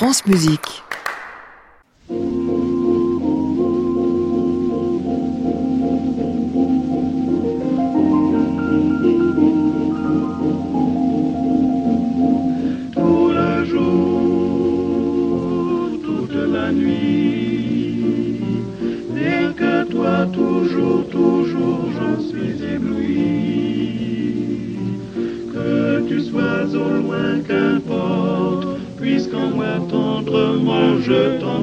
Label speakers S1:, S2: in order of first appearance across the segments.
S1: France Musique.
S2: Tendrement je t'emporte,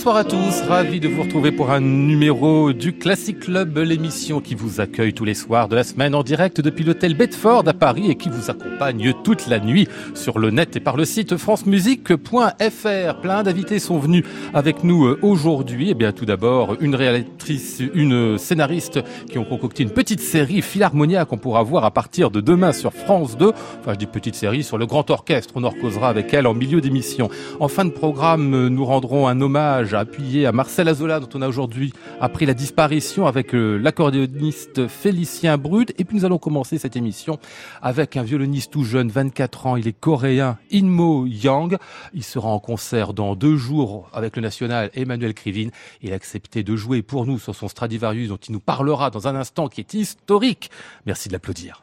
S3: Bonsoir à tous, ravi de vous retrouver pour un numéro du Classic Club, l'émission qui vous accueille tous les soirs de la semaine en direct depuis l'hôtel Bedford à Paris et qui vous accompagne toute la nuit sur le net et par le site francemusique.fr. Plein d'invités sont venus avec nous euh, aujourd'hui. Et bien tout d'abord, une réalisatrice, une scénariste qui ont concocté une petite série Philharmonia qu'on pourra voir à partir de demain sur France 2. Enfin, je dis petite série sur le grand orchestre. On en causera avec elle en milieu d'émission. En fin de programme, euh, nous rendrons un hommage appuyé à Marcel Azola, dont on a aujourd'hui appris la disparition avec euh, l'accordéoniste Félicien Brut. Et puis nous allons commencer cette émission avec un violoniste tout jeune, 24 ans. Il est coréen, Inmo Yang. Il sera en concert dans deux jours avec le national Emmanuel Krivin. Il a accepté de jouer pour nous sur son Stradivarius, dont il nous parlera dans un instant, qui est historique. Merci de l'applaudir.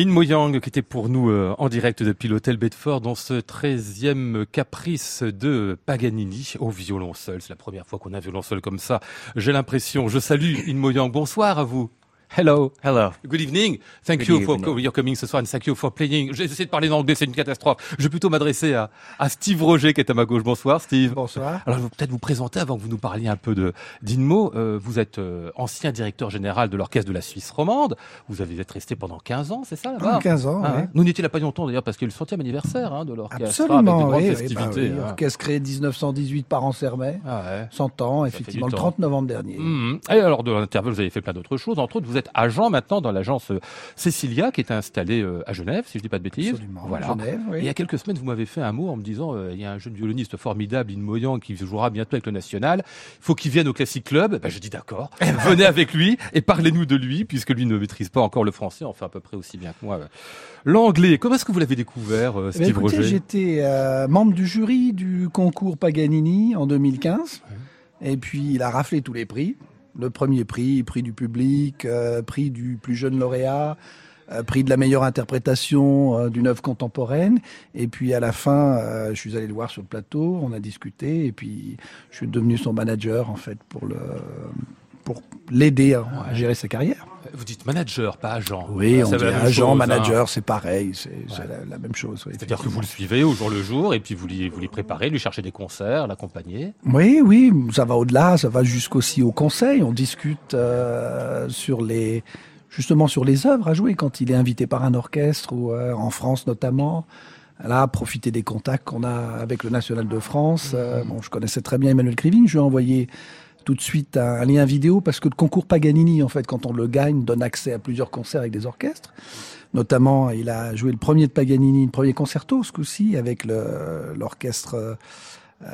S3: Inmo Yang qui était pour nous euh, en direct depuis l'hôtel Bedford dans ce 13e caprice de Paganini au violon seul. C'est la première fois qu'on a un violon seul comme ça. J'ai l'impression. Je salue Inmo Yang. Bonsoir à vous. Hello.
S4: Hello.
S3: Good evening. Thank
S4: Good
S3: you for your coming ce soir and thank you for playing. J'ai essayé de parler en anglais, c'est une catastrophe. Je vais plutôt m'adresser à, à Steve Roger qui est à ma gauche. Bonsoir Steve.
S5: Bonsoir.
S3: Alors, je vais peut-être vous présenter avant que vous nous parliez un peu de d'Inmo. Euh, vous êtes euh, ancien directeur général de l'orchestre de la Suisse romande. Vous avez été resté pendant 15 ans, c'est ça là-bas?
S5: 15 ans,
S3: Ah,
S5: oui.
S3: hein. Nous n'étions là pas longtemps d'ailleurs parce que le centième anniversaire hein, de l'orchestre.
S5: Absolument,
S3: de
S5: oui. oui, bah oui.
S3: hein.
S5: Orchestre créé 1918 par an Sermet.
S3: Ah ouais.
S5: 100 ans, effectivement, le
S3: temps.
S5: 30 novembre dernier.
S3: Mhm. Et alors de l'intervalle, vous avez fait plein d'autres choses. Entre autres, vous êtes agent maintenant dans l'agence euh, Cécilia qui est installée euh, à Genève, si je dis pas de bêtises.
S5: Absolument.
S3: Voilà.
S5: Genève, oui.
S3: Et il y a quelques semaines, vous m'avez fait un mot en me disant euh, il y a un jeune violoniste formidable, In Moyang, qui jouera bientôt avec le National. Il faut qu'il vienne au Classic Club. Ben, je dis d'accord. Venez avec lui et parlez-nous de lui, puisque lui ne maîtrise pas encore le français, enfin à peu près aussi bien que moi. L'anglais, comment est-ce que vous l'avez découvert, euh,
S5: Eh bien,
S3: Steve
S5: écoutez,
S3: Roger?
S5: j'étais euh, membre du jury du concours Paganini en 2015. Et puis, il a raflé tous les prix. Le premier prix, prix du public, euh, prix du plus jeune lauréat, euh, prix de la meilleure interprétation euh, d'une œuvre contemporaine. Et puis, à la fin, je suis allé le voir sur le plateau, on a discuté. Et puis, je suis devenu son manager, en fait, pour l'aider à gérer sa carrière.
S3: Vous dites manager, pas agent.
S5: Oui, on dit agent,
S3: chose, hein.
S5: manager, c'est pareil, c'est la, la même chose. oui,
S3: C'est-à-dire que vous le suivez au jour le jour et puis vous lui, vous lui préparez, lui cherchez des concerts, l'accompagnez.
S5: Oui, oui, ça va au-delà, ça va jusqu'aussi au conseil. On discute euh, sur les, justement sur les œuvres à jouer quand il est invité par un orchestre ou euh, en France notamment. Là, profiter des contacts qu'on a avec le National de France. Euh, bon, je connaissais très bien Emmanuel Krivine. Je lui ai envoyé tout de suite un, un lien vidéo parce que le concours Paganini, en fait, quand on le gagne, donne accès à plusieurs concerts avec des orchestres. Notamment, il a joué le premier de Paganini, le premier concerto ce coup-ci avec l'orchestre euh, euh,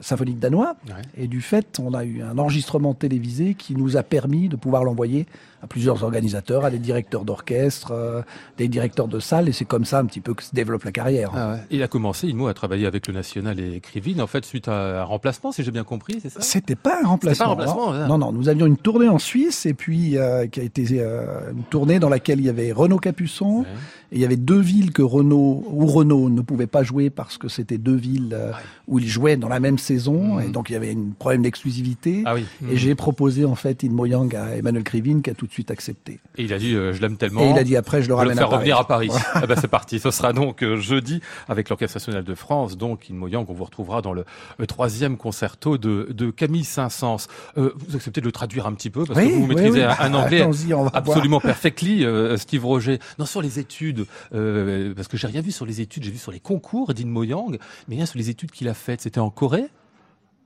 S5: symphonique danois.
S3: Ouais.
S5: Et du fait, on a eu un enregistrement télévisé qui nous a permis de pouvoir l'envoyer à plusieurs organisateurs, à des directeurs d'orchestre, euh, des directeurs de salles. Et c'est comme ça un petit peu que se développe la carrière.
S3: Il a commencé, Inmo, à travailler avec le National et Krivine, en fait, suite à un remplacement, si j'ai bien compris, c'est ça?
S5: C'était pas un remplacement.
S3: C'était pas un remplacement,
S5: non. non, non, nous avions une tournée en Suisse et puis euh, qui a été euh, une tournée dans laquelle il y avait Renaud Capuçon
S3: Ouais.
S5: et il y avait deux villes que Renault ou Renault ne pouvait pas jouer parce que c'était deux villes euh, où ils jouaient dans la même saison
S3: Mhm.
S5: et donc il y avait un problème d'exclusivité.
S3: Ah oui.
S5: Et j'ai proposé en fait In Moyang à Emmanuel Krivine qui a tout de suite accepté.
S3: Et il a dit, euh, je l'aime tellement.
S5: Et il a dit après je le
S3: On
S5: ramène
S3: faire
S5: à Paris.
S3: revenir à Paris. ah ben c'est parti. Ce sera donc euh, jeudi avec l'Orchestre national de France, donc In Moyang, qu'on vous retrouvera dans le, troisième concerto de, de Camille Saint-Saëns. Euh, vous acceptez de le traduire un petit peu parce que vous maîtrisez un, un anglais
S5: on
S3: absolument perfectly, euh, Steve Roger. Non, sur les études, euh, parce que j'ai rien vu sur les études, j'ai vu sur les concours d'In Moyang, mais rien sur les études qu'il a faites. C'était en Corée?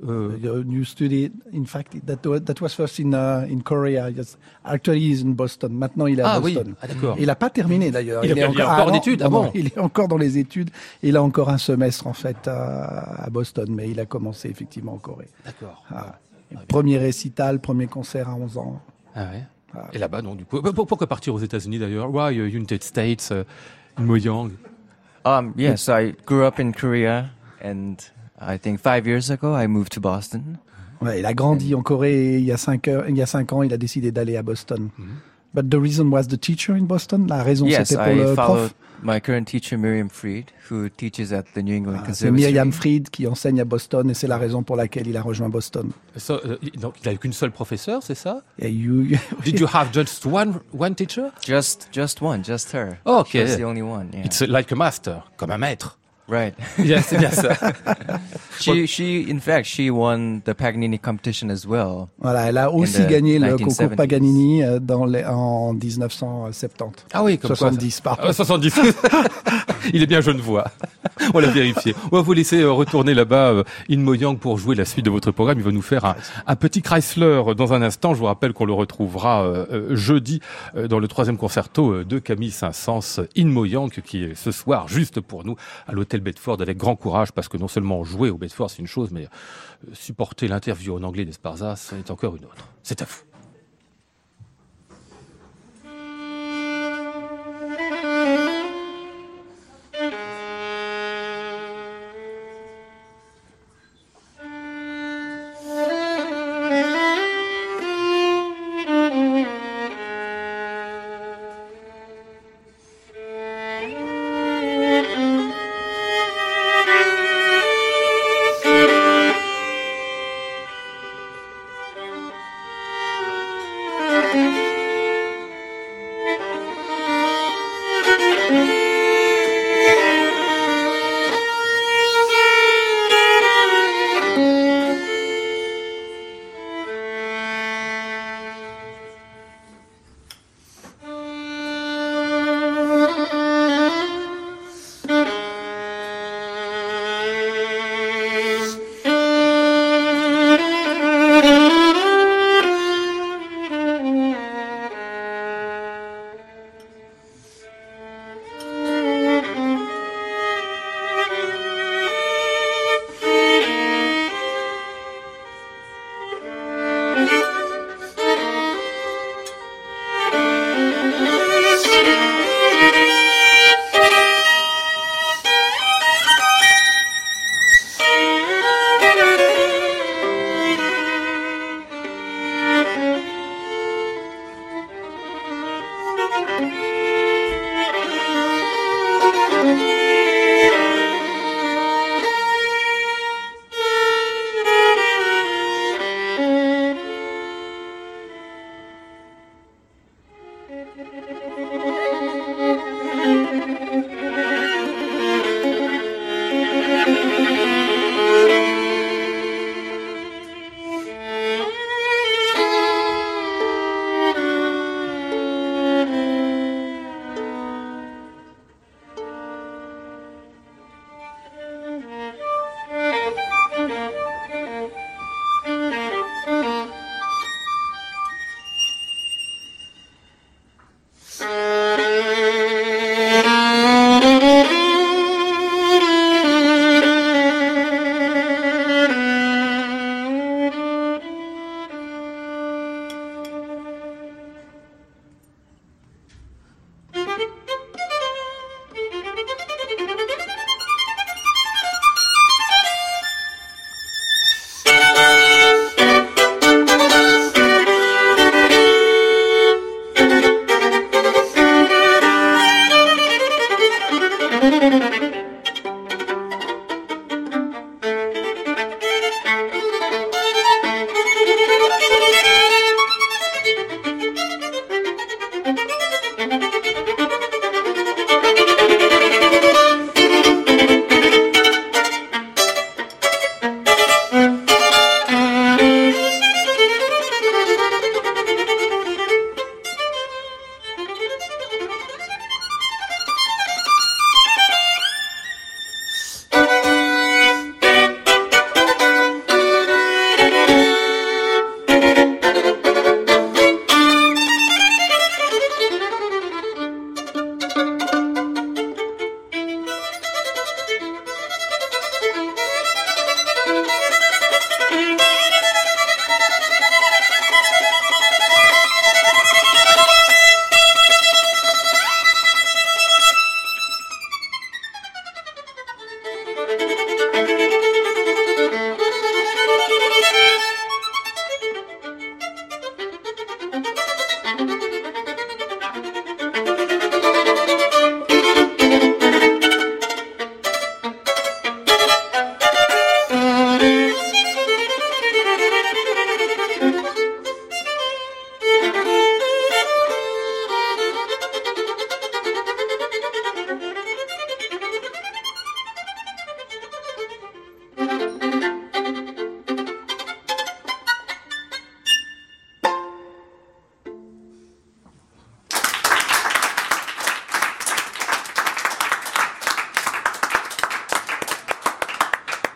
S5: Uh, You studied, in fact, that, that was first in, uh, in Korea. Yes. Actually, he's in Boston. Maintenant, il est à
S3: Ah oui,
S5: Boston.
S3: ah, d'accord.
S5: Il n'a pas terminé d'ailleurs.
S3: Il a- il est encore
S5: ah,
S3: en études, ah
S5: non,
S3: bon
S5: Il est encore dans les études. Il a encore un semestre en fait à, à Boston, mais il a commencé effectivement en Corée.
S3: D'accord.
S5: Ah. Premier récital, premier concert à 11 ans.
S3: Ah ouais.
S5: Ah.
S3: Et là-bas, non, du coup. Pour- Pourquoi partir aux États-Unis d'ailleurs? Why uh, United States, uh, In Moyang
S1: Um, yes, I grew up in Korea, and I think five years ago I moved to Boston.
S5: Ouais, il a grandi en Corée il y a cinq, heures- il y a cinq ans, il a décidé d'aller à Boston. But the reason was the teacher in Boston? La raison
S1: yes,
S5: c'était pour
S1: I
S5: le
S1: followed
S5: prof.
S1: my current teacher Miriam Fried, who teaches at the New England
S5: Ah, c'est
S1: Conservatory.
S5: Myriam Fried qui enseigne à Boston et c'est la raison pour laquelle il a rejoint Boston.
S3: So, euh, il- donc, il n'a qu'une seule professeure, c'est ça?
S5: Et you-
S3: Did you have just one, one teacher?
S1: Just, just one, just her.
S3: Okay.
S1: She's the only one. Yeah.
S3: It's like a master, comme un maître.
S1: Right.
S3: Bien ça.
S1: she, she, in fact, she won the Paganini competition as well.
S5: Voilà, elle a aussi
S1: the
S5: gagné le concours
S1: 1970s.
S5: Paganini euh, dans les, en 1970.
S3: Ah oui, comme quoi.
S5: 70, pardon.
S3: Ah, 70. il est bien genevois. On l'a vérifié. On va vous laisser euh, retourner là-bas, euh, In Moyang, pour jouer la suite de votre programme. Il va nous faire un, un petit Chrysler dans un instant. Je vous rappelle qu'on le retrouvera jeudi dans le troisième concerto de Camille Saint-Saëns, In Moyang, qui est ce soir juste pour nous à l'hôtel Bedford avec grand courage parce que non seulement jouer au Bedford c'est une chose, mais supporter l'interview en anglais d'Esparza, c'est encore une autre. C'est à vous.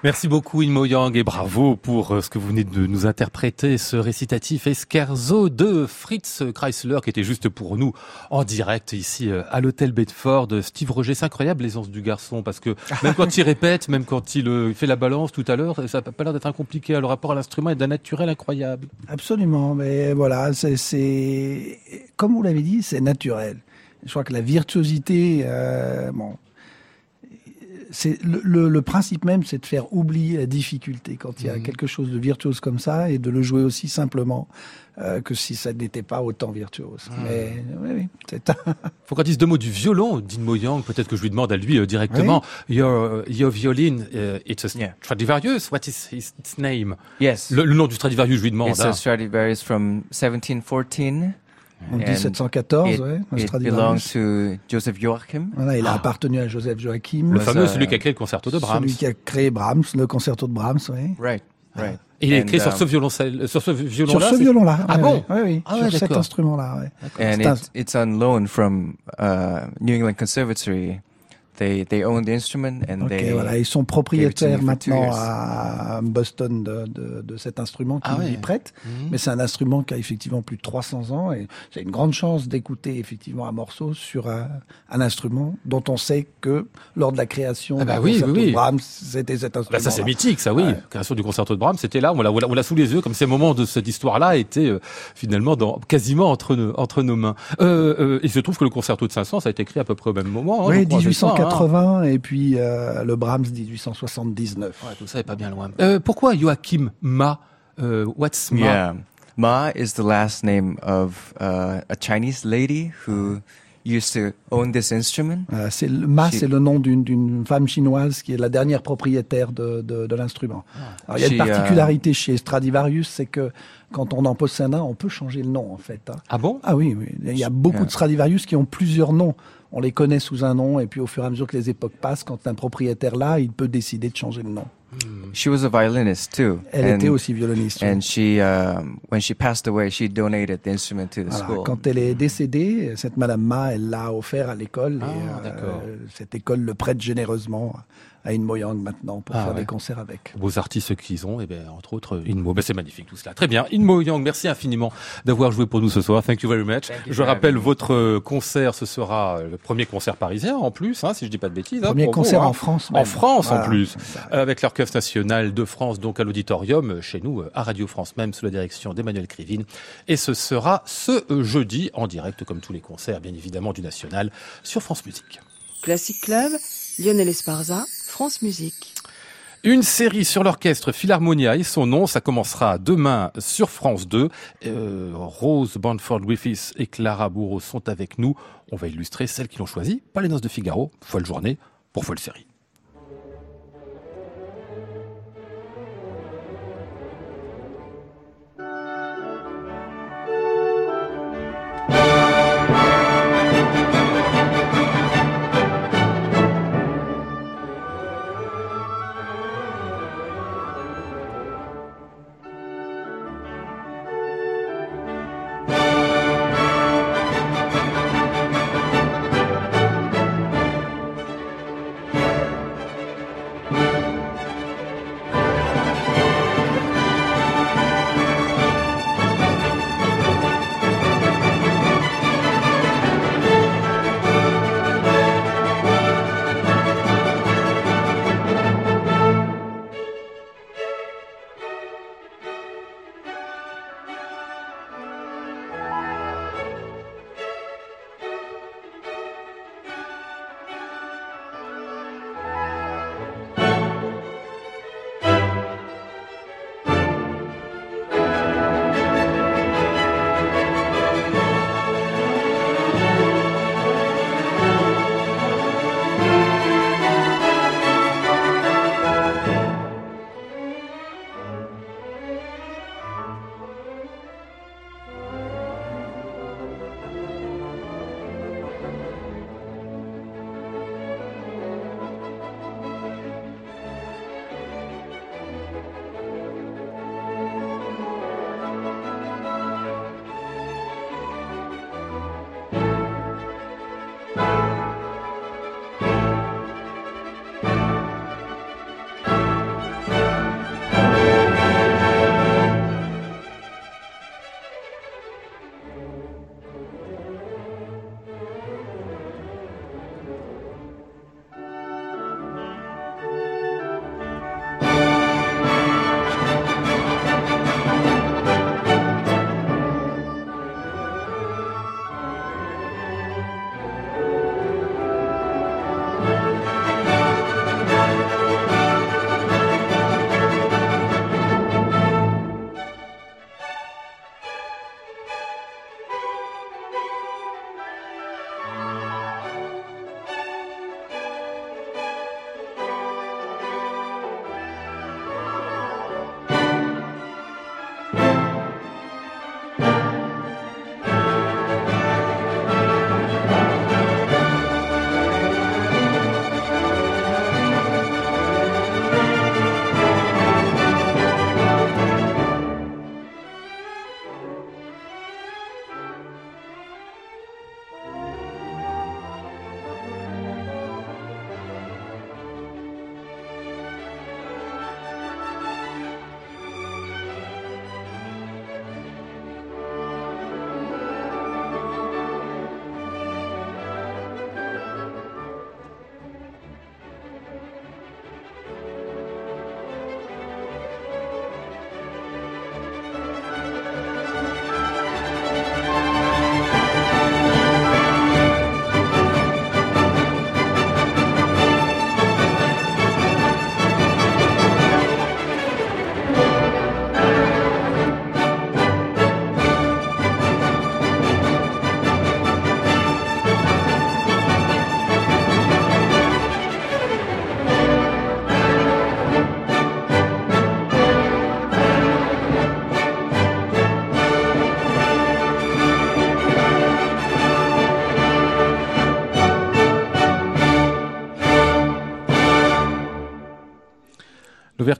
S3: Merci beaucoup Inmo Yang et bravo pour euh, ce que vous venez de nous interpréter, ce récitatif Escarzo de Fritz Chrysler qui était juste pour nous en direct ici euh, à l'hôtel Bedford. Steve Roger, c'est incroyable l'aisance du garçon parce que même quand il répète, même quand il euh, fait la balance tout à l'heure, ça n'a pas l'air d'être incompliqué. Le rapport à l'instrument est d'un naturel incroyable.
S5: Absolument, mais voilà, c'est comme vous l'avez dit, c'est naturel. Je crois que la virtuosité, euh, bon, c'est le, le, principe même, c'est de faire oublier la difficulté quand il y a mhm. quelque chose de virtuose comme ça et de le jouer aussi simplement euh, que si ça n'était pas autant virtuose. Ah. Mais oui, oui, c'est.
S3: Faut qu'on dise deux mots du violon d'Inmo Yang. Peut-être que je lui demande à lui euh, directement. Your your violin, uh, it's a Stradivarius? What is his name?
S1: Yes.
S3: Le, nom du Stradivarius, je lui demande.
S1: It's a hein. Stradivarius from 1714.
S5: En 1714,
S1: it,
S5: ouais,
S1: it belongs to Joseph Joachim.
S5: Voilà, il a ah. appartenu à Joseph Joachim.
S3: Le fameux, celui qui a créé le concerto de Brahms.
S5: Celui qui a créé Brahms, le concerto de Brahms, oui.
S1: Right, right.
S3: Et il est écrit sur ce um, violoncelle, sur ce violon-là.
S5: Sur ce violon-là.
S3: Ah bon?
S5: Oui, oui. Ah sur cet instrument-là,
S1: oui. And it, it's on loan from uh, New England Conservatory. They, they own the instrument and
S5: okay,
S1: they
S5: voilà, ils sont propriétaires maintenant à Boston de, de, de cet instrument qu'ils ah ouais. prêtent. Mmh. Mais c'est un instrument qui a effectivement plus de 300 ans et c'est une grande chance d'écouter effectivement un morceau sur un, un, instrument dont on sait que lors de la création
S3: ah bah oui, oui, oui.
S5: de Brahms, c'était cet instrument.
S3: Bah ça c'est mythique, ça oui. Ouais. La création du concerto de Brahms, c'était là, on l'a, on l'a sous les yeux, comme ces moments de cette histoire-là étaient euh, finalement dans, quasiment entre nos, entre nos mains. Euh, euh, il se trouve que le concerto de 500, ça a été écrit à peu près au même moment.
S5: Hein, oui, 1880. 80 et puis euh, le Brahms 1879.
S3: Ouais, tout ça est pas bien loin. Euh, pourquoi Joachim Ma uh, What's Ma?
S1: Yeah. Ma is the last name of uh, a Chinese lady who used to own this instrument.
S5: Euh, c'est Ma, c'est le nom d'une femme chinoise qui est la dernière propriétaire de, de, de l'instrument. Ah. il y a une particularité chez Stradivarius, c'est que quand on en possède un, on peut changer le nom en fait. Hein.
S3: Ah bon?
S5: Ah oui, oui, il y a beaucoup de Stradivarius qui ont plusieurs noms on les connaît sous un nom, et puis au fur et à mesure que les époques passent, quand un propriétaire là, il peut décider de changer le nom.
S1: She was a violinist too.
S5: Elle and, était aussi violoniste.
S1: And she, uh, when she passed away, she donated the instrument to the
S5: voilà,
S1: school.
S5: Quand elle est décédée, cette Madame Ma, elle l'a offert à l'école. Ah, et, euh, cette école le prête généreusement à Inmo Yang maintenant pour ah, faire ouais. des concerts avec.
S3: Beaux artistes qu'ils ont, et bien entre autres Inmo. Ben, c'est magnifique tout cela. Très bien. Inmo Yang, merci infiniment d'avoir joué pour nous ce soir. Thank you very much. You je rappelle votre euh, concert, ce sera euh, le premier concert parisien en plus, hein, si je dis pas de bêtises.
S5: Hein, premier
S3: hein,
S5: concert vous, en France.
S3: Même. En France voilà. en plus, avec l'Orchestre national de France, donc à l'auditorium euh, chez nous à Radio France même sous la direction d'Emmanuel Krivine. Et ce sera ce jeudi en direct comme tous les concerts, bien évidemment du national sur France Musique.
S4: Classic Club, Lionel Esparza, France Musique.
S3: Une série sur l'orchestre Philharmonia et son nom, ça commencera demain sur France 2. Euh, Rose Banford Griffiths et Clara Bourreau sont avec nous. On va illustrer celles qui l'ont choisi, pas les noces de Figaro, folle journée, pour Folle Série.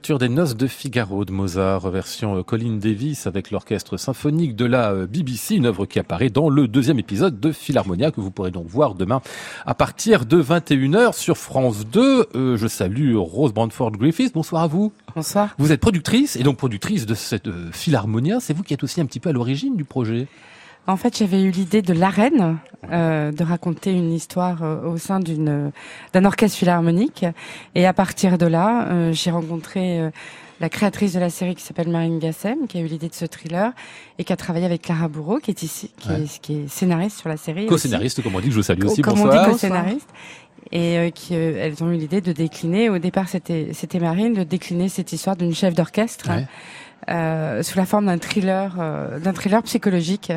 S3: L'ouverture des Noces de Figaro de Mozart, version euh, Colin Davis avec l'orchestre symphonique de la euh, BBC, une œuvre qui apparaît dans le deuxième épisode de Philharmonia que vous pourrez donc voir demain à partir de 21h sur France 2. Euh, je salue Rose Brandford Griffiths. Bonsoir à vous.
S6: Bonsoir.
S3: Vous êtes productrice et donc productrice de cette Philharmonia. C'est vous qui êtes aussi un petit peu à l'origine du projet.
S6: En fait, j'avais eu l'idée de l'arène, euh, de raconter une histoire euh, au sein d'une d'un orchestre philharmonique. Et à partir de là, euh, j'ai rencontré euh, la créatrice de la série qui s'appelle Marine Gassem, qui a eu l'idée de ce thriller et qui a travaillé avec Clara Bourreau, qui est ici, qui,
S3: Ouais.
S6: est, qui est scénariste sur la série.
S3: Co-scénariste, comme on dit, que je vous salue aussi.
S6: Comme on
S3: Bonsoir.
S6: dit co-scénariste. Et euh, qui, euh, elles ont eu l'idée de décliner. Au départ, c'était c'était Marine de décliner cette histoire d'une chef d'orchestre
S3: Ouais.
S6: euh, sous la forme d'un thriller, euh, d'un thriller psychologique.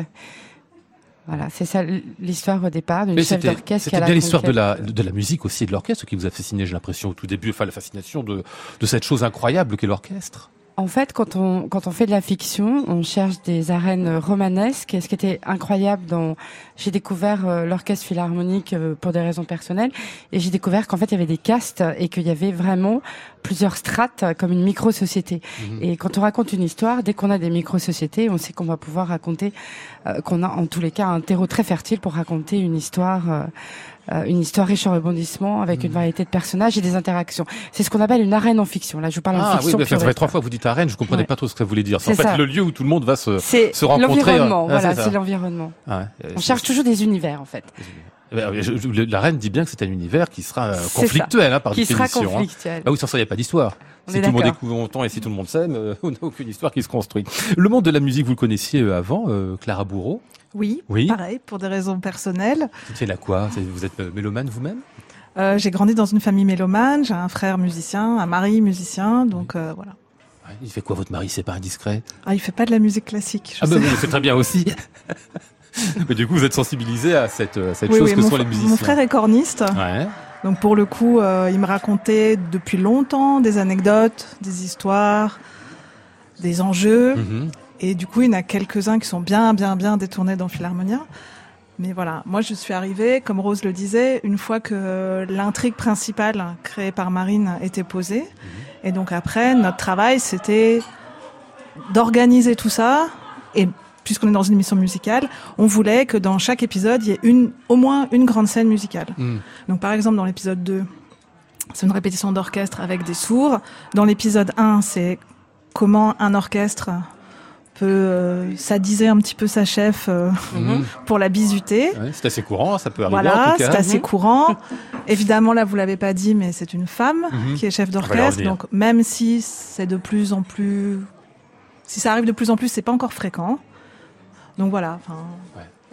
S6: Voilà, c'est ça l'histoire au départ d'une
S3: Mais
S6: chef d'orchestre. qui
S3: c'était bien l'histoire de la, de la musique aussi et de l'orchestre qui vous a fasciné, j'ai l'impression, au tout début, enfin la fascination de, de cette chose incroyable qu'est l'orchestre.
S6: En fait, quand on quand on fait de la fiction, on cherche des arènes romanesques. Et ce qui était incroyable dans, j'ai découvert euh, l'orchestre philharmonique euh, pour des raisons personnelles, et j'ai découvert qu'en fait il y avait des castes et qu'il y avait vraiment plusieurs strates euh, comme une micro-société.
S3: Mhm.
S6: Et quand on raconte une histoire, dès qu'on a des micro-sociétés, on sait qu'on va pouvoir raconter, euh, qu'on a en tous les cas un terreau très fertile pour raconter une histoire. Euh, euh, une histoire riche en rebondissements avec une variété de personnages et des interactions. C'est ce qu'on appelle une arène en fiction. Là, je vous parle en
S3: Ah oui,
S6: fiction.
S3: bah, ça fait trois fois que vous dites arène, je comprenais
S6: Ouais.
S3: pas trop ce que ça voulait dire. C'est en fait le lieu où tout le monde va se,
S6: C'est
S3: se rencontrer.
S6: l'environnement.
S3: Ah,
S6: voilà,
S3: c'est
S6: l'environnement.
S3: Ah ouais.
S6: On cherche toujours des univers, en fait,
S3: Eh ben, La reine dit bien que c'est un univers qui sera euh, conflictuel hein, par
S6: qui sera
S3: définition. hein.
S6: conflictuel.
S3: Ah oui, sans ça, il n'y a pas d'histoire. Si tout le monde découvre longtemps et si tout le monde s'aime, euh, on n'a aucune histoire qui se construit. Le monde de la musique, vous le connaissiez euh, avant, euh, Clara Bourreau?
S7: Oui,
S3: Oui.
S7: pareil, pour des raisons personnelles.
S3: C'est la quoi? Vous êtes euh, mélomane vous-même?
S7: Euh, j'ai grandi dans une famille mélomane, j'ai un frère musicien, un mari musicien, donc euh, voilà.
S3: Il fait quoi votre mari? C'est pas indiscret?
S7: Ah, il fait pas de la musique classique. je
S3: Ah bah
S7: sais.
S3: oui, c'est très bien aussi. Mais du coup, vous êtes sensibilisé à cette, cette
S7: Oui,
S3: chose
S7: oui,
S3: que sont les musiciens.
S7: mon frère est corniste,
S3: Ouais.
S7: donc pour le coup, euh, il me racontait depuis longtemps des anecdotes, des histoires, des enjeux,
S3: Mhm.
S7: Et du coup, il y en a quelques-uns qui sont bien, bien, bien détournés dans Philharmonia. Mais voilà, moi je suis arrivée, comme Rose le disait, une fois que l'intrigue principale créée par Marine était posée. Et donc après, notre travail, c'était d'organiser tout ça. Et puisqu'on est dans une émission musicale, on voulait que dans chaque épisode, il y ait une, au moins une grande scène musicale.
S3: Mhm.
S7: Donc par exemple, dans l'épisode 2, c'est une répétition d'orchestre avec des sourds. Dans l'épisode 1, c'est comment un orchestre peut euh, sadiser un petit peu sa chef euh,
S3: Mhm.
S7: pour la bisuter.
S3: Ouais, c'est assez courant, ça peut arriver
S7: Voilà, c'est assez
S6: Mhm.
S7: courant. Évidemment, là, vous l'avez pas dit, mais c'est une femme
S3: Mhm.
S7: qui est chef d'orchestre. Donc, même si c'est de plus en plus, si ça arrive de plus en plus, c'est pas encore fréquent. Donc voilà. enfin,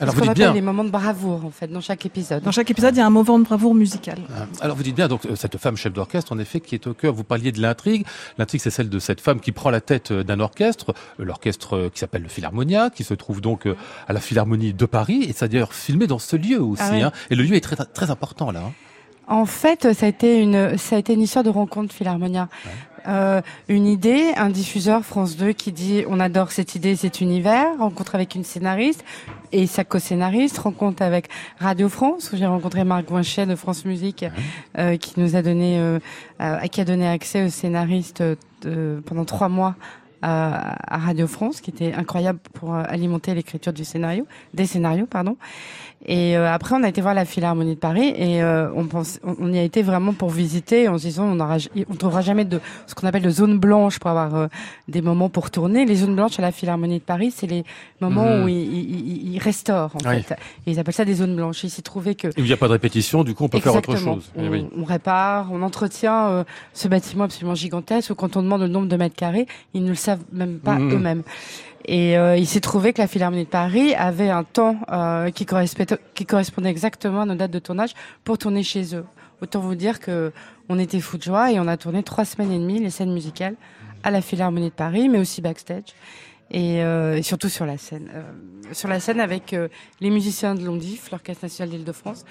S3: Alors
S6: ce
S3: vous
S6: qu'on
S3: dites
S6: appelle
S3: bien.
S6: les moments de bravoure, en fait, dans chaque épisode.
S7: Dans chaque épisode, il y a un moment de bravoure musicale.
S3: Euh, Alors vous dites bien donc euh, cette femme chef d'orchestre en effet qui est au cœur. Vous parliez de l'intrigue. L'intrigue c'est celle de cette femme qui prend la tête euh, d'un orchestre, euh, l'orchestre qui s'appelle le Philharmonia, qui se trouve donc à la Philharmonie de Paris et ça d'ailleurs filmé dans ce lieu aussi.
S6: Ah ouais.
S3: hein. Et le lieu est très très important là. hein.
S6: En fait, ça a été une, ça a été une histoire de rencontre Philharmonia. Euh, une idée, un diffuseur France 2 qui dit on adore cette idée, cet univers, rencontre avec une scénariste et sa co-scénariste, rencontre avec Radio France où j'ai rencontré Marc Guinchet de France Musique euh, qui nous a donné, euh, euh, qui a donné accès au scénariste euh, pendant trois mois à, à Radio France, qui était incroyable pour alimenter l'écriture du scénario, des scénarios, pardon. Et euh, après, on a été voir la Philharmonie de Paris et euh, on pense, on, on y a été vraiment pour visiter en se disant on aura, on trouvera jamais de ce qu'on appelle de zone blanche pour avoir euh, des moments pour tourner. Les zones blanches à la Philharmonie de Paris, c'est les moments
S3: Mhm.
S6: où ils, ils, ils- restaurent en
S3: Oui.
S6: fait. Et ils appellent ça des zones blanches. Il s'est trouvé que
S3: il n'y a pas de répétition, du coup on peut faire autre chose. Eh
S6: On,
S3: oui.
S6: on répare, on entretient euh, ce bâtiment absolument gigantesque où quand on demande le nombre de mètres carrés, ils ne le savent même pas
S3: Mhm.
S6: eux-mêmes. Et euh, il s'est trouvé que la Philharmonie de Paris avait un temps euh, qui, correspondait, qui correspondait exactement à nos dates de tournage pour tourner chez eux. Autant vous dire que on était fous de joie et on a tourné trois semaines et demie les scènes musicales à la Philharmonie de Paris, mais aussi backstage. Et, euh, et surtout sur la scène. Euh, sur la scène avec euh, les musiciens de Londif, l'Orchestre National d'Île-de-France,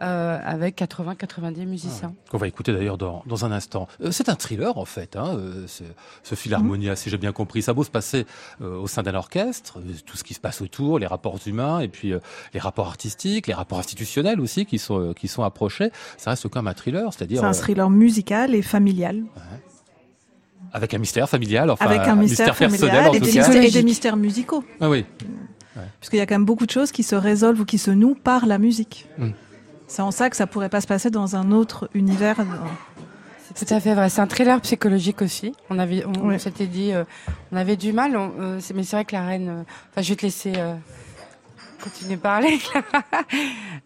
S6: euh, avec 80-90 musiciens.
S3: Qu'on va écouter d'ailleurs dans, dans un instant. Euh, c'est un thriller en fait, hein, euh, ce, ce Philharmonia, si j'ai bien compris. Ça a beau se passer euh, au sein d'un orchestre, euh, tout ce qui se passe autour, les rapports humains et puis euh, les rapports artistiques, les rapports institutionnels aussi qui sont, euh, qui sont approchés. Ça reste quand même un thriller, c'est-à-dire
S7: C'est un
S3: euh,
S7: thriller musical et familial.
S3: avec un mystère familial, enfin
S7: avec un mystère,
S3: personnel
S7: familial
S3: en
S7: et
S3: tout
S7: des,
S3: cas.
S7: et des mystères musicaux.
S3: Ah oui.
S7: Puisqu'il y a quand même beaucoup de choses qui se résolvent ou qui se nouent par la musique.
S3: Mm.
S7: C'est en ça que ça pourrait pas se passer dans un autre univers.
S6: C'est tout à fait vrai. C'est un thriller psychologique aussi. On avait, on, s'était dit, euh, on avait du mal. on- euh, mais c'est vrai que la reine. euh, Enfin, je vais te laisser continuer de parler. Clara.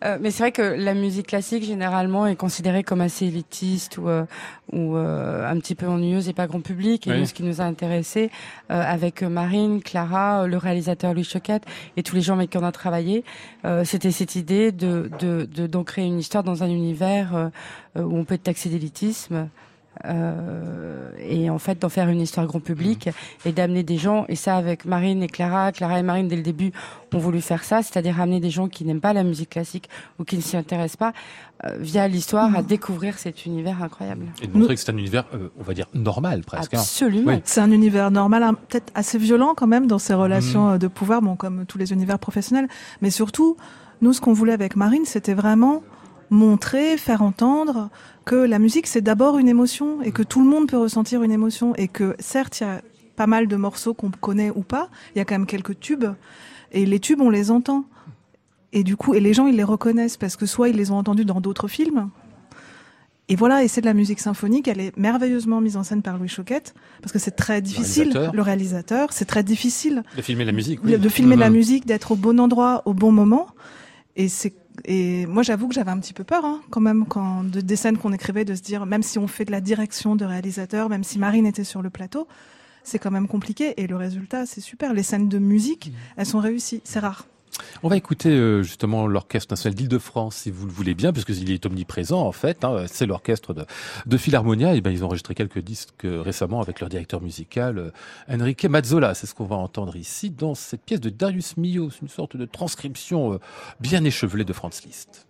S6: Euh, mais c'est vrai que la musique classique généralement est considérée comme assez élitiste ou euh, ou euh, un petit peu ennuyeuse et pas grand public. Et
S3: Oui.
S6: nous, ce qui nous a intéressé euh, avec Marine, Clara, le réalisateur Louis Choquette et tous les gens avec qui on a travaillé, euh, c'était cette idée de de de- d'en créer une histoire dans un univers euh, où on peut être taxé d'élitisme euh, et en fait d'en faire une histoire grand public mmh. et d'amener des gens et ça avec Marine et Clara, Clara et Marine dès le début ont voulu faire ça, c'est-à-dire amener des gens qui n'aiment pas la musique classique ou qui ne s'y intéressent pas euh, via l'histoire à mmh. découvrir cet univers incroyable.
S3: Et de montrer que c'est un univers, euh, on va dire normal presque.
S6: Hein. Absolument.
S7: C'est un univers normal, hein, peut-être assez violent quand même dans ses relations mmh. de pouvoir, bon comme tous les univers professionnels, mais surtout nous ce qu'on voulait avec Marine, c'était vraiment montrer, faire entendre que la musique c'est d'abord une émotion et que tout le monde peut ressentir une émotion et que certes il y a pas mal de morceaux qu'on connaît ou pas, il y a quand même quelques tubes et les tubes on les entend et du coup et les gens ils les reconnaissent parce que soit ils les ont entendus dans d'autres films et voilà, et c'est de la musique symphonique, elle est merveilleusement mise en scène par Louis Choquette, parce que c'est très difficile, le réalisateur, c'est très difficile.
S3: De filmer la musique.
S7: De filmer la musique, d'être au bon endroit, au bon moment. Et c'est et moi, j'avoue que j'avais un petit peu peur, hein, quand même, quand de, des scènes qu'on écrivait, de se dire, même si on fait de la direction de réalisateur, même si Marine était sur le plateau, c'est quand même compliqué. Et le résultat, c'est super. Les scènes de musique, mmh. elles sont réussies. C'est rare.
S3: On va écouter euh, justement l'Orchestre national d'Île-de-France, si vous le voulez bien, puisqu'il est omniprésent en fait. Hein, c'est l'orchestre de, Philharmonia. Et ben, ils ont enregistré quelques disques euh, récemment avec leur directeur musical euh, Enrique Mazzola. C'est ce qu'on va entendre ici dans cette pièce de Darius Milhaud. C'est une sorte de transcription bien échevelée de Franz Liszt.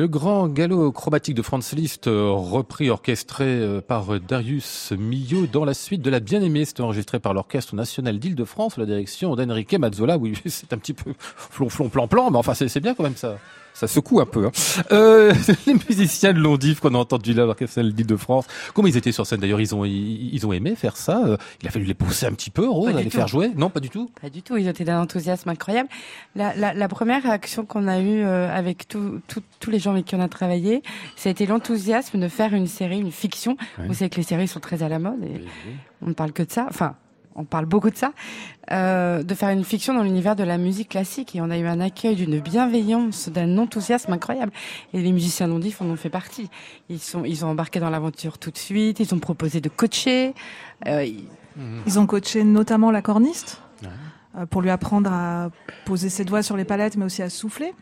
S3: Le grand galop chromatique de Franz Liszt, euh, repris, orchestré euh, par Darius Milhaud dans la suite de La Bien-Aimée. C'était enregistré par l'Orchestre National d'Île-de-France, la direction d'Enrique Mazzola. Oui, c'est un petit peu flonflon plan plan, mais enfin c'est bien quand même ça. Ça secoue un peu. Hein. Euh, les musiciens de Londif qu'on a entendu là, l'orchestre d'Île-de-France, comment ils étaient sur scène d'ailleurs? Ils ont ils, ont aimé faire ça? Il a fallu les pousser un petit peu, Rose, à les faire jouer? Non, pas du tout?
S6: Pas du tout. Ils étaient d'un enthousiasme incroyable. La, la, la, première réaction qu'on a eue euh, avec tous les gens avec qui on a travaillé, ça a été l'enthousiasme de faire une série, une fiction. Vous savez que les séries sont très à la mode et on ne parle que de ça. Enfin, on parle beaucoup de ça, euh, de faire une fiction dans l'univers de la musique classique. Et on a eu un accueil d'une bienveillance, d'un enthousiasme incroyable. Et les musiciens d'Ondif en ont fait partie. Ils sont, ils ont embarqué dans l'aventure tout de suite. Ils ont proposé de coacher.
S7: Euh, ils... ont coaché notamment la corniste euh, pour lui apprendre à poser ses doigts sur les palettes, mais aussi à souffler.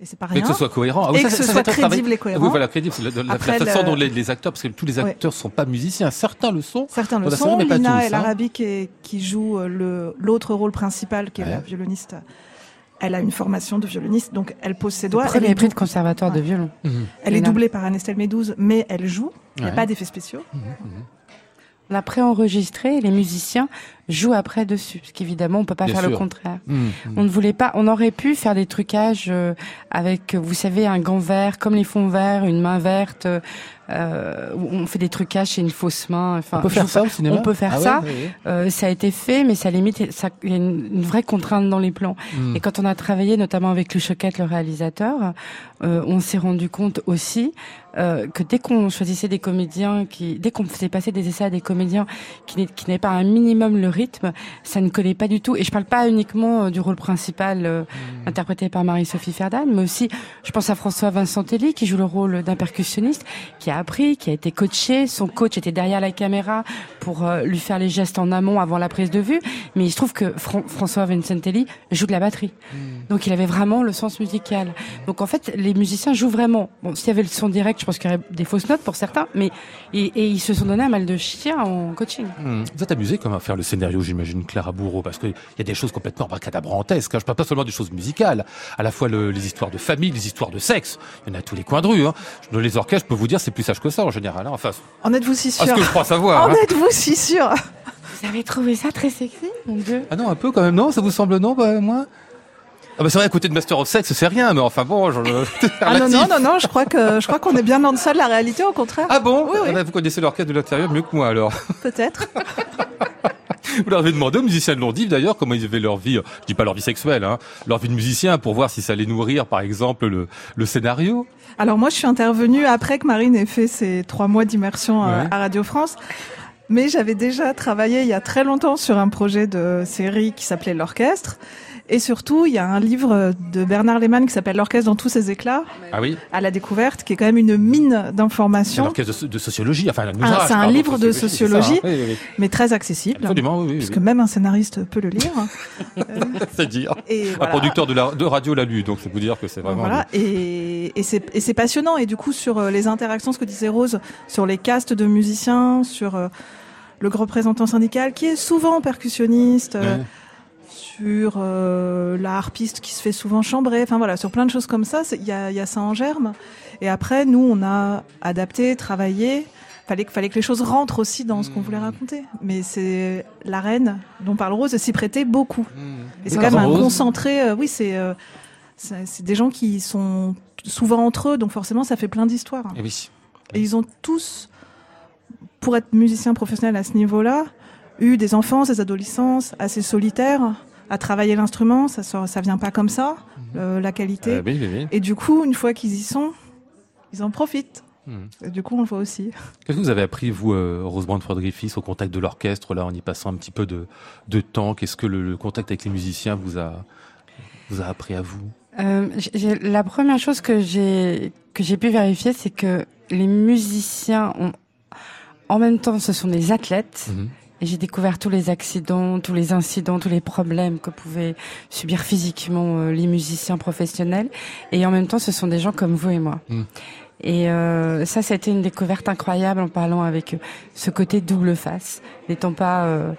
S7: Et c'est pas rien.
S3: Et que ce soit cohérent.
S7: Ah et que ce soit crédible et cohérent.
S3: Oui, voilà, crédible. La, la, façon dont les, acteurs, parce que tous les acteurs ne sont pas musiciens, certains le sont.
S7: Certains le sont. Mais Lina El Arabi qui, qui joue euh, le l'autre rôle principal, qui est la violoniste. Elle a une formation de violoniste, donc elle pose ses doigts.
S6: Premier prix de conservatoire de violon.
S7: Mhm. Elle est doublée par Anestel Médouze, mais elle joue. Il n'y a pas d'effets spéciaux. Mhm, mhm.
S6: On a préenregistré et les musiciens jouent après dessus, parce qu'évidemment on peut pas faire le contraire. Mmh, mmh. On ne voulait pas, on aurait pu faire des trucages euh, avec, vous savez, un gant vert, comme les fonds verts, une main verte. Euh, on fait des trucages chez une fausse main.
S3: Enfin, on peut faire ça au cinéma.
S6: On peut faire ah ça. Euh, ça a été fait, mais ça limite, ça, il y a une, vraie contrainte dans les plans. Mmh. Et quand on a travaillé, notamment avec Lou Choquette, le réalisateur, euh, on s'est rendu compte aussi euh, que dès qu'on choisissait des comédiens, qui, dès qu'on faisait passer des essais à des comédiens qui n'avaient pas un minimum le rythme, ça ne collait pas du tout. Et je parle pas uniquement euh, du rôle principal euh, mmh. interprété par Marie-Sophie Ferdan, mais aussi, je pense à François Vincentelli qui joue le rôle d'un percussionniste, qui a appris, qui a été coaché. Son coach était derrière la caméra pour euh, lui faire les gestes en amont avant la prise de vue. Mais il se trouve que François Vincentelli joue de la batterie. Mmh. Donc il avait vraiment le sens musical. Donc en fait, les musiciens jouent vraiment. Bon, s'il y avait le son direct, pense qu'il y aurait des fausses notes pour certains, mais et, ils se sont donné un mal de chien en coaching.
S3: Hmm. Vous êtes amusé comment faire le scénario, j'imagine, Clara Bourreau, parce qu'il y a des choses complètement bracadabrantesques. Hein. Je parle pas seulement des choses musicales, à la fois les histoires de famille, les histoires de sexe. Il y en a à tous les coins de rue. Hein. Dans les orchestres, je peux vous dire, c'est plus sage que ça en général. Hein. Enfin,
S7: en êtes-vous si sûr
S3: ce que je crois savoir.
S7: En hein. êtes-vous si sûr
S6: Vous avez trouvé ça très sexy, mon Dieu
S3: Ah non, un peu quand même, non? Ça vous semble non, bah, moi ah bah c'est vrai, à côté de Master of Sex, c'est rien, mais enfin bon. Je...
S7: ah non, non, non, non, je crois que je crois qu'on est bien en deçà de la réalité, au contraire.
S3: Ah bon? Oui, oui. Ah bah, vous connaissez l'orchestre de l'intérieur mieux que moi alors.
S7: Peut-être.
S3: Vous leur avez demandé aux musiciens de Londiv d'ailleurs comment ils avaient leur vie, je dis pas leur vie sexuelle, hein, leur vie de musicien pour voir si ça allait nourrir par exemple le, le scénario.
S7: Alors moi je suis intervenue après que Marine ait fait ses trois mois d'immersion à Radio France. Mais j'avais déjà travaillé il y a très longtemps sur un projet de série qui s'appelait L'Orchestre. Et surtout, il y a un livre de Bernard Lehmann qui s'appelle L'orchestre dans tous ses éclats.
S3: Ah oui.
S7: À la découverte, qui est quand même une mine d'informations.
S3: L'orchestre de, sociologie, enfin,
S7: ah, c'est un livre de sociologie, mais très accessible.
S3: Absolument, oui, oui,
S7: Puisque même un scénariste peut le lire.
S3: c'est dire. Et un producteur de, la, de radio l'a lu, donc c'est vous dire que c'est vraiment.
S7: Voilà. Et, et c'est passionnant. Et du coup, sur euh, les interactions, ce que disait Rose, sur les castes de musiciens, sur euh, le représentant syndical, qui est souvent percussionniste. Euh, sur euh, la harpiste qui se fait souvent chambrer, enfin voilà, sur plein de choses comme ça, il y a, y a, ça en germe. Et après, nous, on a adapté, travaillé. Fallait, fallait que les choses rentrent aussi dans ce qu'on voulait raconter. Mais c'est la reine dont parle Rose s'y prêtait beaucoup. Mmh. Et c'est quand même un concentré. Euh, oui, euh, c'est c'est des gens qui sont souvent entre eux, donc forcément, ça fait plein d'histoires.
S3: Et, oui.
S7: Et ils ont tous, pour être musiciens professionnels à ce niveau-là, eu des enfances, des adolescences assez solitaires à travailler l'instrument, ça sort, ça vient pas comme ça, mhm. euh, la qualité.
S3: Euh,
S7: Et du coup, une fois qu'ils y sont, ils en profitent. Mhm. Et du coup, on le voit aussi.
S3: Qu'est-ce que vous avez appris, vous, euh, Rosebrand Frederick au contact de l'orchestre, là, en y passant un petit peu de, de temps? Qu'est-ce que le, contact avec les musiciens vous a, vous a appris à vous?
S6: Euh, La première chose que j'ai que j'ai pu vérifier, c'est que les musiciens ont, en même temps, ce sont des athlètes. Mhm. Et j'ai découvert tous les accidents, tous les incidents, tous les problèmes que pouvaient subir physiquement euh, les musiciens professionnels. Et en même temps, ce sont des gens comme vous et moi. Hmm. Et euh, ça, c'était une découverte incroyable en parlant avec eux. Ce côté double face, n'étant pas euh,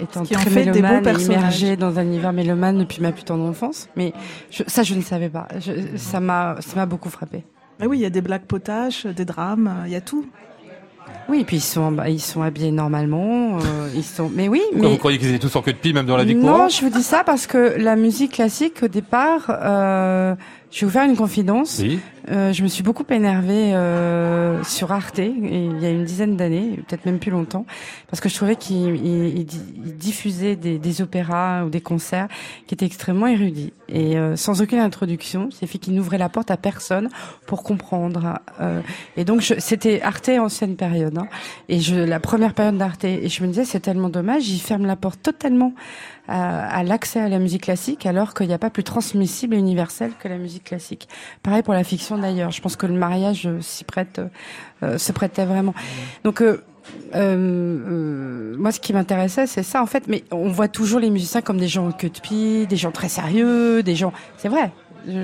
S6: étant très mélomane et immergé dans un univers mélomane depuis ma putain d'enfance. Mais ça, je ne savais pas. ça m'a, ça m'a beaucoup frappé.
S7: Ah oui, il y a des blagues potaches, des drames, il y a tout.
S6: Oui, et puis ils sont, ils sont habillés normalement. Euh, ils sont, mais oui.
S8: Pourquoi
S6: mais
S8: vous croyez qu'ils étaient tous en queue de pied, même dans la vie
S6: non,
S8: courante?
S6: je vous dis ça parce que la musique classique, au départ, euh, je vais vous faire une confidence.
S8: Oui.
S6: Euh, je me suis beaucoup énervée euh, sur Arte et il y a une dizaine d'années, peut-être même plus longtemps, parce que je trouvais qu'il il- il di- il diffusait des, des opéras ou des concerts qui étaient extrêmement érudits et euh, sans aucune introduction. C'est fait qu'il n'ouvrait la porte à personne pour comprendre. Euh, et donc c'était Arte ancienne période, hein, et je la première période d'Arte. Et je me disais c'est tellement dommage, il ferme la porte totalement à, à l'accès à la musique classique, alors qu'il n'y a pas plus transmissible et universel que la musique classique. Pareil pour la fiction d'ailleurs. Je pense que le mariage euh, s'y prête, euh, euh, se prêtait vraiment. Donc euh, euh, euh, moi, ce qui m'intéressait, c'est ça en fait. Mais on voit toujours les musiciens comme des gens en queue de pied, des gens très sérieux, des gens. C'est vrai.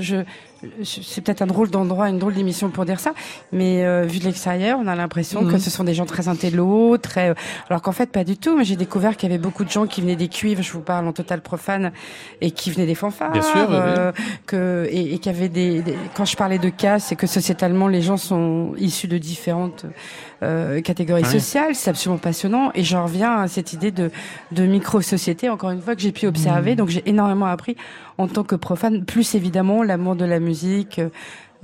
S6: Je- c'est peut-être un drôle d'endroit, une drôle d'émission pour dire ça, mais euh, vu de l'extérieur, on a l'impression
S8: Mhm.
S6: que ce sont des gens très intello, très, alors qu'en fait pas du tout. Mais j'ai découvert qu'il y avait beaucoup de gens qui venaient des cuivres, je vous parle en total profane, et qui venaient des fanfares,
S8: Bien sûr, oui.
S6: euh, que et, et qu'il y avait des, des- quand je parlais de cas, c'est que sociétalement les gens sont issus de différentes euh, catégories
S8: Ah oui.
S6: sociales. C'est absolument passionnant, et j'en reviens à cette idée de de micro société. Encore une fois que j'ai pu observer,
S8: Mmh.
S6: donc j'ai énormément appris en tant que profane, plus évidemment l'amour de la musique.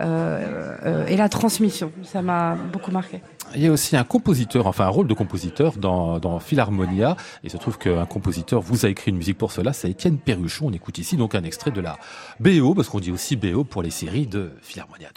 S6: euh, euh, et la transmission, ça m'a beaucoup marqué.
S8: Il y a aussi un compositeur, enfin un rôle de compositeur dans, dans Philharmonia. Il se trouve qu'un compositeur vous a écrit une musique pour cela, c'est Étienne Perruchon. On écoute ici donc un extrait de la BO, parce qu'on dit aussi BO pour les séries de Philharmonia.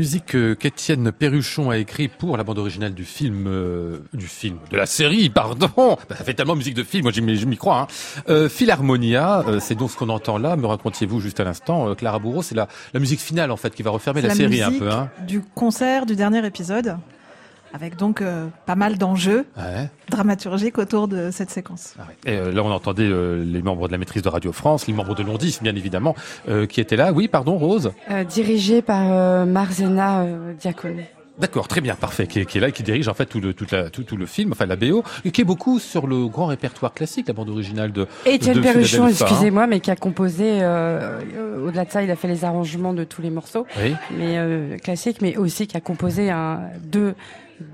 S3: Musique qu'Étienne Perruchon a écrit pour la bande originale du film, euh, du film, de la série, pardon. Bah, ça fait tellement musique de film, moi j'y m'y crois. Hein. Euh, Philharmonia, euh, c'est donc ce qu'on entend là. Me racontiez-vous juste à l'instant, euh, Clara Bourreau, c'est la, la musique finale en fait qui va refermer la,
S7: la
S3: série un peu. Hein.
S7: du concert du dernier épisode, avec donc euh, pas mal d'enjeux
S3: Ouais.
S7: dramaturgiques autour de cette séquence.
S3: Ah ouais. Et euh, là, on entendait euh, les membres de la maîtrise de Radio France, les membres de Londis, bien évidemment, euh, qui étaient là. Oui, pardon, Rose.
S6: Euh, dirigé par euh, Marzena euh, Diaconu.
S3: D'accord, très bien, parfait. Qui est, qui est là, et qui dirige en fait tout le, toute la, tout, tout le film, enfin la BO, et qui est beaucoup sur le grand répertoire classique, la bande originale de.
S6: Étienne Perruchon,
S3: Philadelphia.
S6: excusez-moi, mais qui a composé, euh, au-delà de ça, il a fait les arrangements de tous les morceaux,
S3: Oui.
S6: mais euh, classiques, mais aussi qui a composé un, deux,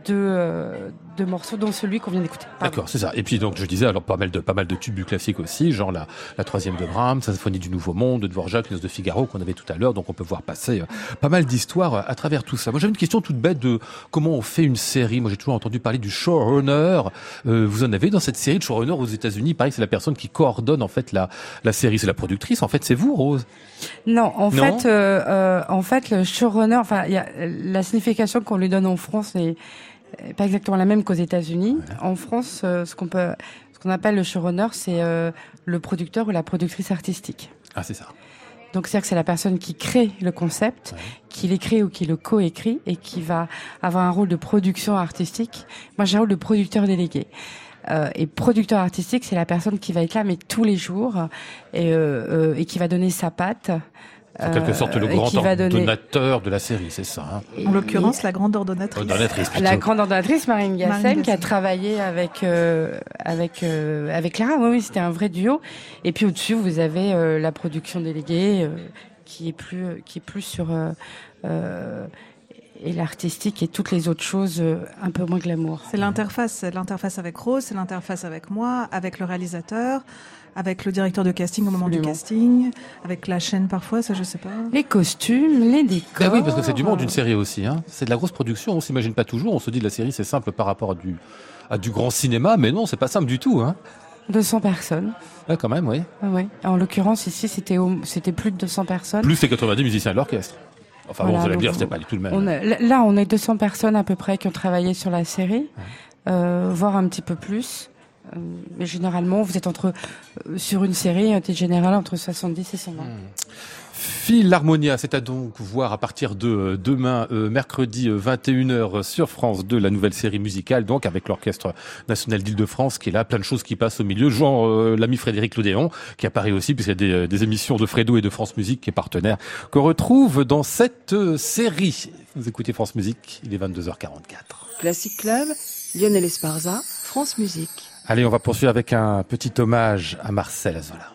S6: deux, deux morceaux, dont celui qu'on vient d'écouter.
S3: D'accord, c'est ça. Et puis donc je disais alors pas mal de pas mal de tubes classiques aussi, genre la, la troisième de Brahms, symphonie du Nouveau Monde, de Dvorak, Noces de Figaro qu'on avait tout à l'heure. Donc on peut voir passer euh, pas mal d'histoires euh, à travers tout ça. Moi j'avais une question toute bête de comment on fait une série. Moi j'ai toujours entendu parler du showrunner. Euh, vous en avez dans cette série de showrunner aux États-Unis? Pareil, c'est la personne qui coordonne en fait la la série, c'est la productrice. En fait, c'est vous, Rose?
S6: Non, en
S3: Non?
S6: fait, euh, euh, en fait, le showrunner, enfin, il y a la signification qu'on lui donne en France est pas exactement la même qu'aux États-Unis. En France, euh, ce qu'on peut, ce qu'on appelle le showrunner, c'est euh, le producteur ou la productrice artistique.
S3: Ah, c'est ça.
S6: Donc, c'est-à-dire que c'est la personne qui crée le concept, qui l'écrit ou qui le coécrit et qui va avoir un rôle de production artistique. Moi, j'ai un rôle de producteur délégué. Euh, et producteur artistique, c'est la personne qui va être là, mais tous les jours, et, euh, euh, et qui va donner sa patte.
S3: En quelque
S6: euh,
S3: sorte, le
S6: et
S3: grand
S6: donner-
S3: ordonnateur de la série, c'est ça. Hein.
S7: En l'occurrence, la grande ordonnatrice.
S6: La grande ordonnatrice Marine Gassem
S7: Marine
S6: qui a travaillé avec euh, avec euh, avec Clara. Oui, oui, c'était un vrai duo. Et puis au-dessus, vous avez euh, la production déléguée euh, qui est plus qui est plus sur euh, euh, et l'artistique et toutes les autres choses euh, un peu moins glamour.
S7: C'est l'interface, c'est l'interface avec Rose, c'est l'interface avec moi, avec le réalisateur, avec le directeur de casting au moment du casting, avec la chaîne parfois, ça je sais pas.
S6: Les costumes, les décors.
S3: Ben oui, parce que c'est du monde, une série aussi. Hein. C'est de la grosse production, on s'imagine pas toujours. On se dit de la série, c'est simple par rapport à du, à du grand cinéma, mais non, c'est pas simple du tout. Hein.
S6: 200 personnes.
S3: Ouais, quand même, oui.
S6: Ah ouais. En l'occurrence ici, c'était au- c'était plus de 200 personnes.
S3: Plus les 90 musiciens de l'orchestre. Enfin bon,
S6: Voilà,
S3: vous allez me dire, c'est pas du tout le même.
S6: On a- là, on est 200 personnes à peu près qui ont travaillé sur la série, euh, voire un petit peu plus. Euh, mais généralement, vous êtes entre euh, sur une série, un titre général entre 70 et 120.
S3: Philharmonia, c'est à donc voir à partir de euh, demain, euh, mercredi euh, 21h sur France 2, la nouvelle série musicale, donc avec l'Orchestre National d'Île-de-France qui est là, plein de choses qui passent au milieu. Genre euh, l'ami Frédéric Lodéon, qui apparaît aussi, puisqu'il y a des, des émissions de Fredo et de France Musique qui est partenaire, qu'on retrouve dans cette série. Vous écoutez France Musique, il est 22h44.
S4: Classic Club, Lionel Esparza, France Musique.
S3: Allez, on va poursuivre avec un petit hommage à Marcel Azola.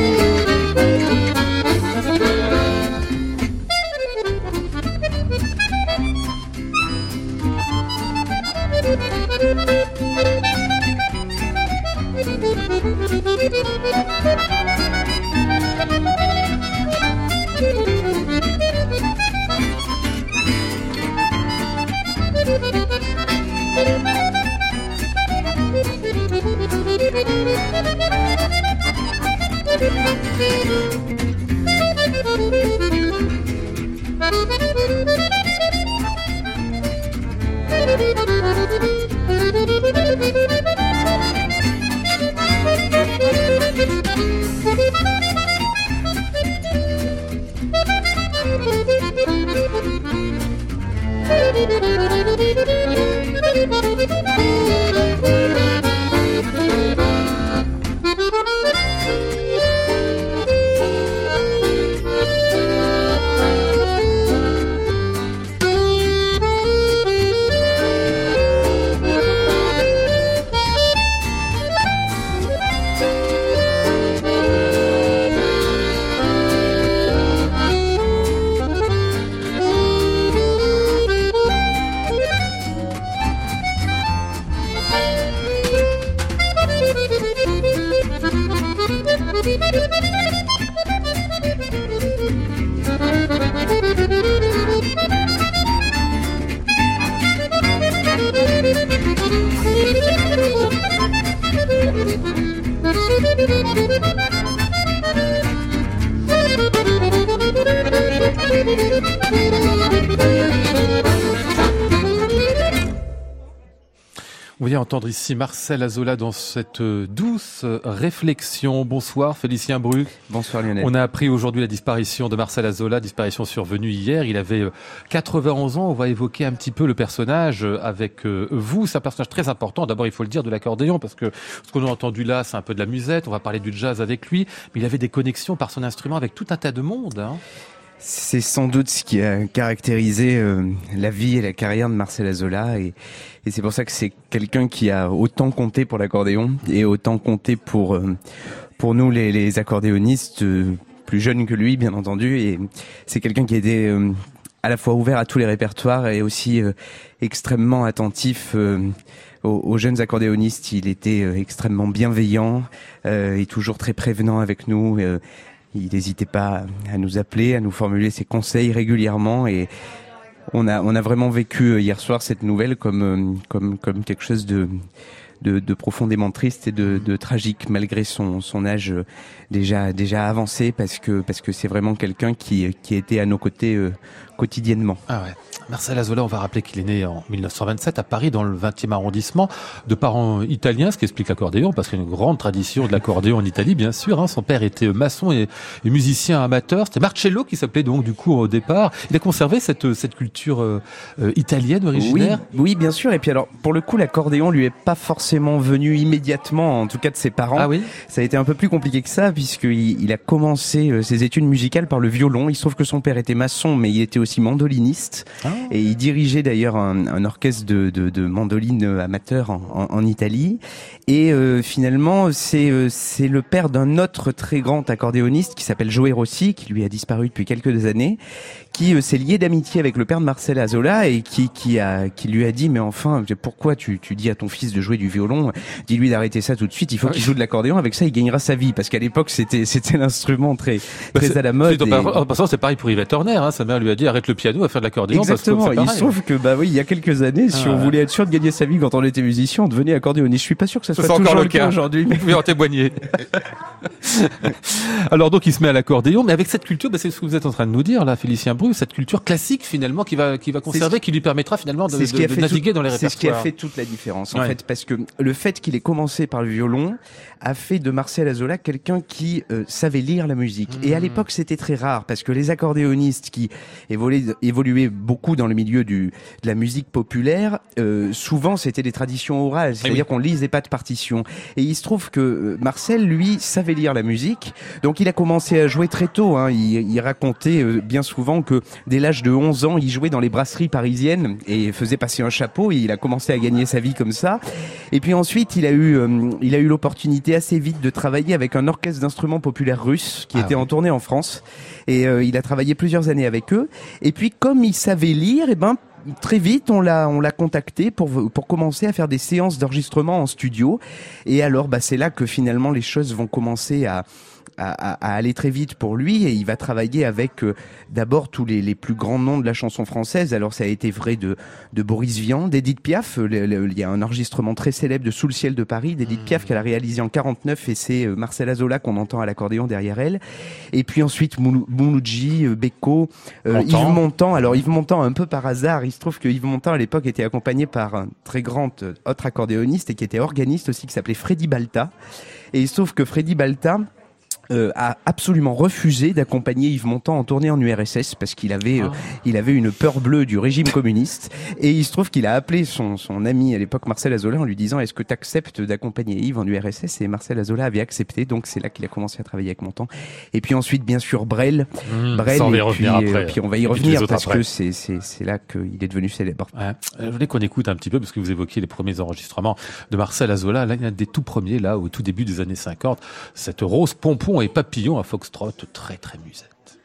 S3: Voyez entendre ici Marcel Azola dans cette euh, douce réflexion. Bonsoir Félicien Bru.
S1: Bonsoir Lionel.
S3: On a appris aujourd'hui la disparition de Marcel Azola, disparition survenue hier. Il avait 91 euh, ans. On va évoquer un petit peu le personnage euh, avec vous. C'est un personnage très important. D'abord, il faut le dire, de l'accordéon, parce que ce qu'on a entendu là, c'est un peu de la musette. On va parler du jazz avec lui. Mais il avait des connexions par son instrument avec tout un tas de monde. Hein.
S1: C'est sans doute ce qui a caractérisé euh, la vie et la carrière de Marcel Azola et, et c'est pour ça que c'est quelqu'un qui a autant compté pour l'accordéon et autant compté pour euh, pour nous les, les accordéonistes euh, plus jeunes que lui bien entendu et c'est quelqu'un qui était à la fois ouvert à tous les répertoires et aussi extrêmement attentif aux, aux, jeunes accordéonistes. Il était extrêmement bienveillant et toujours très prévenant avec nous il n'hésitait pas à nous appeler, à nous formuler ses conseils régulièrement. Et on a, on a vraiment vécu euh, hier soir cette nouvelle comme, euh, comme, comme quelque chose de, de, de profondément triste et de, de, tragique malgré son, son âge euh, déjà, déjà avancé parce que, parce que c'est vraiment quelqu'un qui, qui était à nos côtés quotidiennement.
S3: Ah ouais. Marcel Azola, on va rappeler qu'il est né en 1927 à Paris, dans le 20e arrondissement, de parents italiens, ce qui explique l'accordéon, parce qu'il y a une grande tradition de l'accordéon en Italie, bien sûr. Hein. Son père était maçon et, et musicien amateur. C'était Marcello qui s'appelait donc du coup au départ. Il a conservé cette, cette culture euh, euh italienne originaire.
S1: Oui, oui, bien sûr. Et puis alors, pour le coup, l'accordéon lui est pas forcément venu immédiatement, en tout cas de ses parents.
S3: Ah oui?
S1: Ça a été un peu plus compliqué que ça, puisqu'il il a commencé euh, ses études musicales par le violon. Il se trouve que son père était maçon, mais il était aussi mandoliniste. Ah. Et il dirigeait d'ailleurs un, un, orchestre de, de, de mandoline amateur en, en, en, Italie. Et euh, finalement, c'est euh, c'est le père d'un autre très grand accordéoniste qui s'appelle Joe Rossi, qui lui a disparu depuis quelques années, qui euh, s'est lié d'amitié avec le père de Marcel Azola et qui, qui, a, qui lui a dit mais enfin pourquoi tu, tu dis à ton fils de jouer du violon? Dis-lui d'arrêter ça tout de suite. Il faut qu'il joue de l'accordéon. Avec ça, il gagnera sa vie parce qu'à l'époque c'était c'était l'instrument très bah, très à la mode.
S3: Et... En passant, c'est pareil pour Yvette Horner. Hein. Sa mère lui a dit arrête le piano, à faire de l'accordéon.
S1: Exactement. il se trouve que bah oui, il y a quelques années, si ah, on voulait être sûr de gagner sa vie quand on était musicien, on devenait accordéoniste. Je suis pas sûr que ça soit
S3: toujours
S1: encore
S3: le cas
S1: aujourd'hui.
S3: Vous pouvez en témoigner. Alors donc il se met à l'accordéon, mais avec cette culture, bah, c'est ce que vous êtes en train de nous dire là, Félicien Bru, cette culture classique finalement qui va qui va conserver, qui lui permettra finalement de, de, de naviguer
S1: tout,
S3: dans les répertoires.
S1: C'est ce qui a fait toute la différence en ouais. fait, parce que le fait qu'il ait commencé par le violon a fait de Marcel Azola quelqu'un qui euh, savait lire la musique. Mmh. Et à l'époque c'était très rare parce que les accordéonistes qui évoluaient, évoluaient beaucoup dans le milieu du, de la musique populaire, euh, souvent c'était des traditions orales, c'est-à-dire oui. qu'on lisait pas de partition. Et il se trouve que euh, Marcel, lui, savait lire la musique, donc il a commencé à jouer très tôt. Hein. Il, il, racontait euh, bien souvent que dès l'âge de 11 ans, il jouait dans les brasseries parisiennes et faisait passer un chapeau. Et il a commencé à gagner sa vie comme ça. Et puis ensuite, il a eu, euh, il a eu l'opportunité assez vite de travailler avec un orchestre d'instruments populaires russes qui ah était en tournée en France. Et euh, il a travaillé plusieurs années avec eux. Et puis, comme il savait lire, et eh ben très vite, on l'a, on l'a contacté pour, pour commencer à faire des séances d'enregistrement en studio. Et alors, bah, c'est là que finalement les choses vont commencer à, à, à, aller très vite pour lui et il va travailler avec euh, d'abord tous les, les, plus grands noms de la chanson française. Alors ça a été vrai de, de Boris Vian, d'Edith Piaf. Le, le, il y a un enregistrement très célèbre de Sous le ciel de Paris d'Edith mmh. Piaf qu'elle a réalisé en 49 et c'est euh, Marcel Azola qu'on entend à l'accordéon derrière elle. Et puis ensuite Mouloudji, euh, Beko, euh, Yves Montand. Alors Yves Montand un peu par hasard, il se trouve que Yves Montand à l'époque était accompagné par un très grand euh, autre accordéoniste et qui était organiste aussi qui s'appelait Freddy Balta. Et il se trouve que Freddy Balta euh, a absolument refusé d'accompagner Yves Montand en tournée en URSS parce qu'il avait, euh, ah. euh, il avait une peur bleue du régime communiste. Et il se trouve qu'il a appelé son, son ami à l'époque Marcel Azola en lui disant Est-ce que tu acceptes d'accompagner Yves en URSS Et Marcel Azola avait accepté, donc c'est là qu'il a commencé à travailler avec Montand. Et puis ensuite, bien sûr, Brel.
S3: Mmh,
S1: Brel,
S3: et
S1: puis,
S3: après.
S1: puis, on va y revenir parce après. que c'est, c'est, c'est là qu'il est devenu célèbre.
S3: Ouais. Je voulais qu'on écoute un petit peu parce que vous évoquiez les premiers enregistrements de Marcel Azola. Là, il y a des tout premiers, là, au tout début des années 50. Cette rose pompon et papillon à foxtrot très très musette.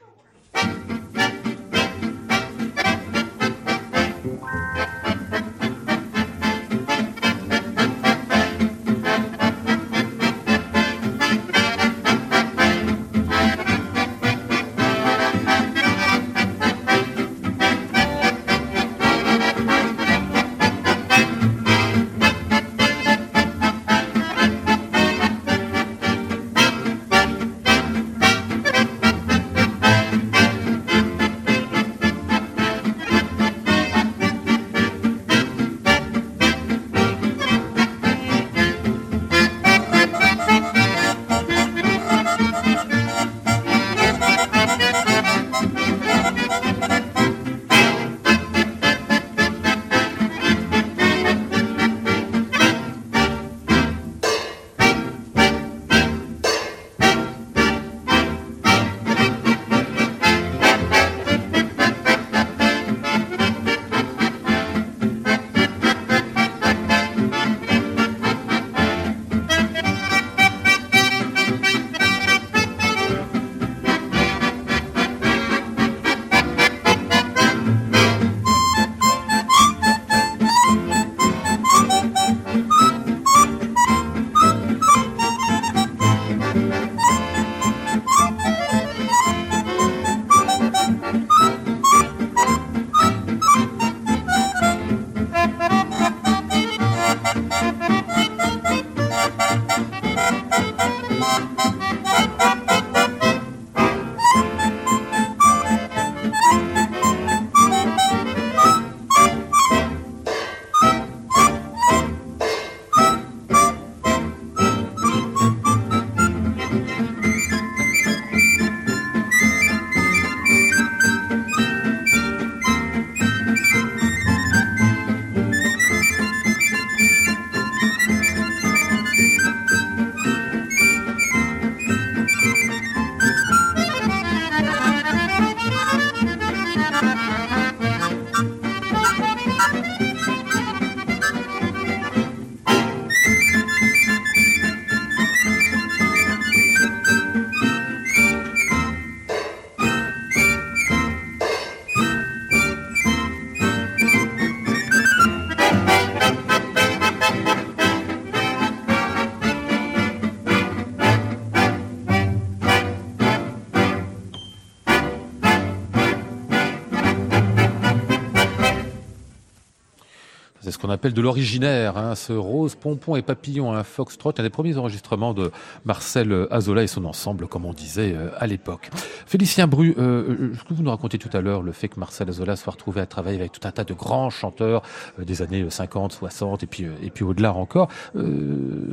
S3: Ce qu'on appelle de l'originaire, hein, ce rose, pompon et papillon, un foxtrot, un des premiers enregistrements de Marcel Azola et son ensemble, comme on disait euh, à l'époque. Félicien Bru, euh, ce que vous nous racontez tout à l'heure, le fait que Marcel Azola soit retrouvé à travailler avec tout un tas de grands chanteurs des années 50, 60 et puis, et puis au-delà encore,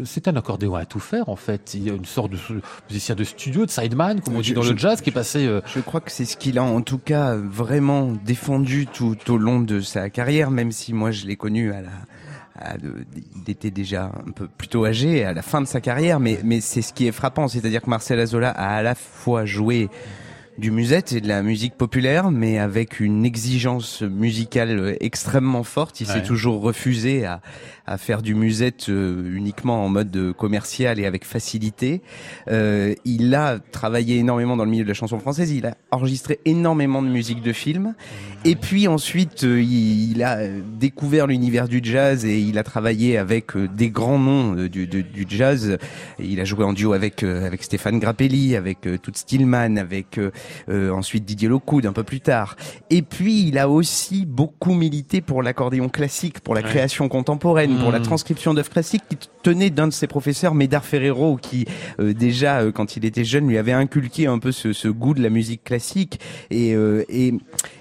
S3: c'est un accordéon à tout faire en fait. Il y a une sorte de musicien de studio, de sideman, comme on dit dans le jazz, qui est passé...
S1: Je crois que c'est ce qu'il a en tout cas vraiment défendu tout au long de sa carrière, même si moi je l'ai connu il était déjà un peu plutôt âgé à la fin de sa carrière, mais, mais c'est ce qui est frappant, c'est-à-dire que Marcel Azola a à la fois joué du musette et de la musique populaire, mais avec une exigence musicale extrêmement forte. Il s'est toujours refusé à, à faire du musette euh, uniquement en mode commercial et avec facilité. Euh, il a travaillé énormément dans le milieu de la chanson française. Il a enregistré énormément de musique de film. Et puis ensuite, euh, il, a découvert l'univers du jazz et il a travaillé avec euh, des grands noms du, du, du, jazz. Il a joué en duo avec avec Stéphane Grappelli, avec Toots Stillman, avec ensuite Didier Lockwood un peu plus tard. Et puis il a aussi beaucoup milité pour l'accordéon classique, pour la création contemporaine, pour la hmm. transcription d'œuvres classiques qui tenait d'un de ses professeurs, Médard Ferrero, qui euh, déjà euh, quand il était jeune lui avait inculqué un peu ce, ce goût de la musique classique et, euh, et,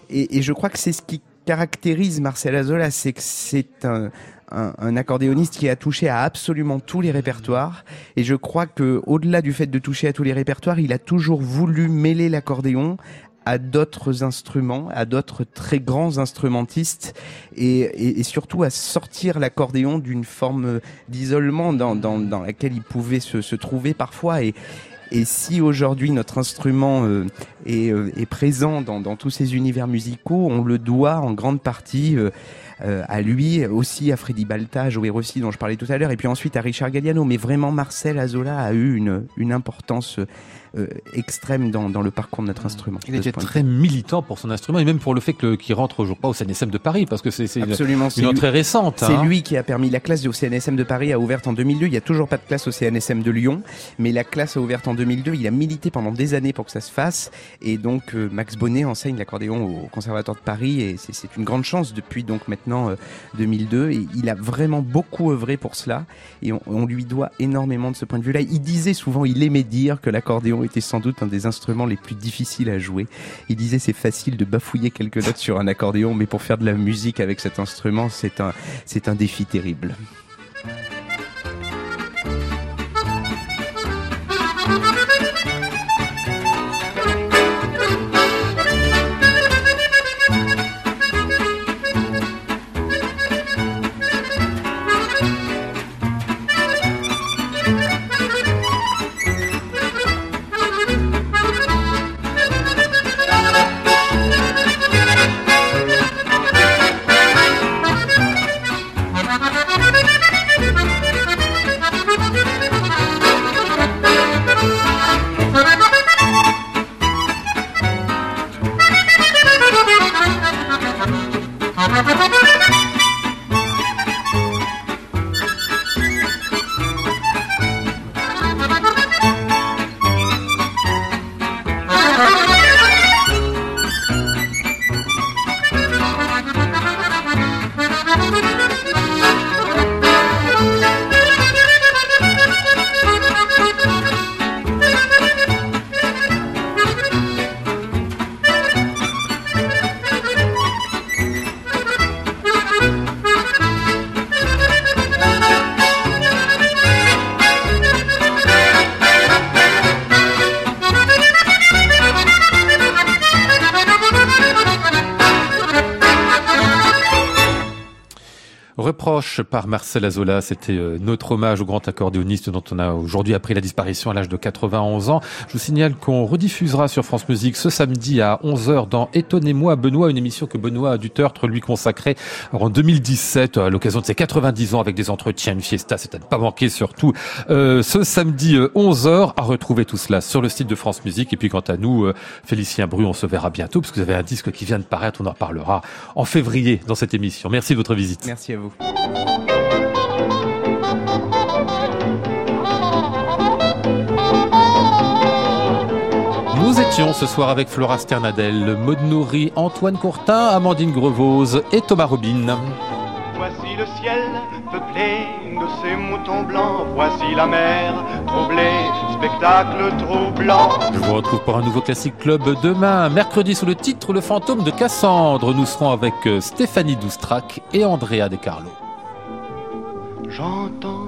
S1: et, et je crois que c'est ce qui caractérise Marcel Azola, c'est que c'est un, un, un, accordéoniste qui a touché à absolument tous les répertoires. Et je crois que, au-delà du fait de toucher à tous les répertoires, il a toujours voulu mêler l'accordéon à d'autres instruments, à d'autres très grands instrumentistes et, et, et surtout à sortir l'accordéon d'une forme d'isolement dans, dans, dans, laquelle il pouvait se, se trouver parfois. Et, et si aujourd'hui notre instrument euh, est, euh, est, présent dans, tous ces univers musicaux, on le doit en grande partie euh, à lui, aussi à Freddy Balta, Joey Rossi dont je parlais tout à l'heure, et puis ensuite à Richard Galliano. Mais vraiment, Marcel Azola a eu une importance euh, extrême dans, dans, le parcours de notre instrument.
S3: Il était très militant pour son instrument et même pour le fait qu'il rentre aujourd'hui pas au CNSM de Paris parce que c'est une, une entrée récente.
S1: C'est hein. lui qui a permis la classe au CNSM de Paris a ouvert en 2002. Il y a toujours pas de classe au CNSM de Lyon, mais la classe a ouvert en 2002. Il a milité pendant des années pour que ça se fasse et donc euh, Max Bonnet enseigne l'accordéon au Conservatoire de Paris et c'est une grande chance depuis donc maintenant euh, 2002 et il a vraiment beaucoup œuvré pour cela et on, on lui doit énormément de ce point de vue-là. Il disait souvent, il aimait dire que l'accordéon était sans doute un des instruments les plus difficiles à jouer. Il disait c'est facile de bafouiller quelques notes sur un accordéon, mais pour faire de la musique avec cet instrument, c'est un, c'est un défi terrible.
S3: Par Marcel Azola. C'était euh, notre hommage au grand accordéoniste dont on a aujourd'hui appris la disparition à l'âge de 91 ans. Je vous signale qu'on rediffusera sur France Musique ce samedi à 11h dans Étonnez-moi Benoît, une émission que Benoît Dutertre lui consacrait en 2017 à l'occasion de ses 90 ans avec des entretiens, une fiesta, c'est à ne pas manquer surtout euh, ce samedi 11h euh, à retrouver tout cela sur le site de France Musique. Et puis quant à nous, euh, Félicien Bru, on se verra bientôt parce que vous avez un disque qui vient de paraître, on en reparlera en février dans cette émission. Merci de votre visite.
S1: Merci à vous.
S3: Ce soir avec Flora Sternadel, Maud Nourri, Antoine Courtin, Amandine Grevose et Thomas Robin. Voici le
S2: ciel peuplé de ces moutons blancs. Voici la mer troublée, spectacle troublant.
S3: Je vous retrouve pour un nouveau classique club demain, mercredi sous le titre Le fantôme de Cassandre. Nous serons avec euh, Stéphanie Doustrac et Andrea De Carlo.
S2: J'entends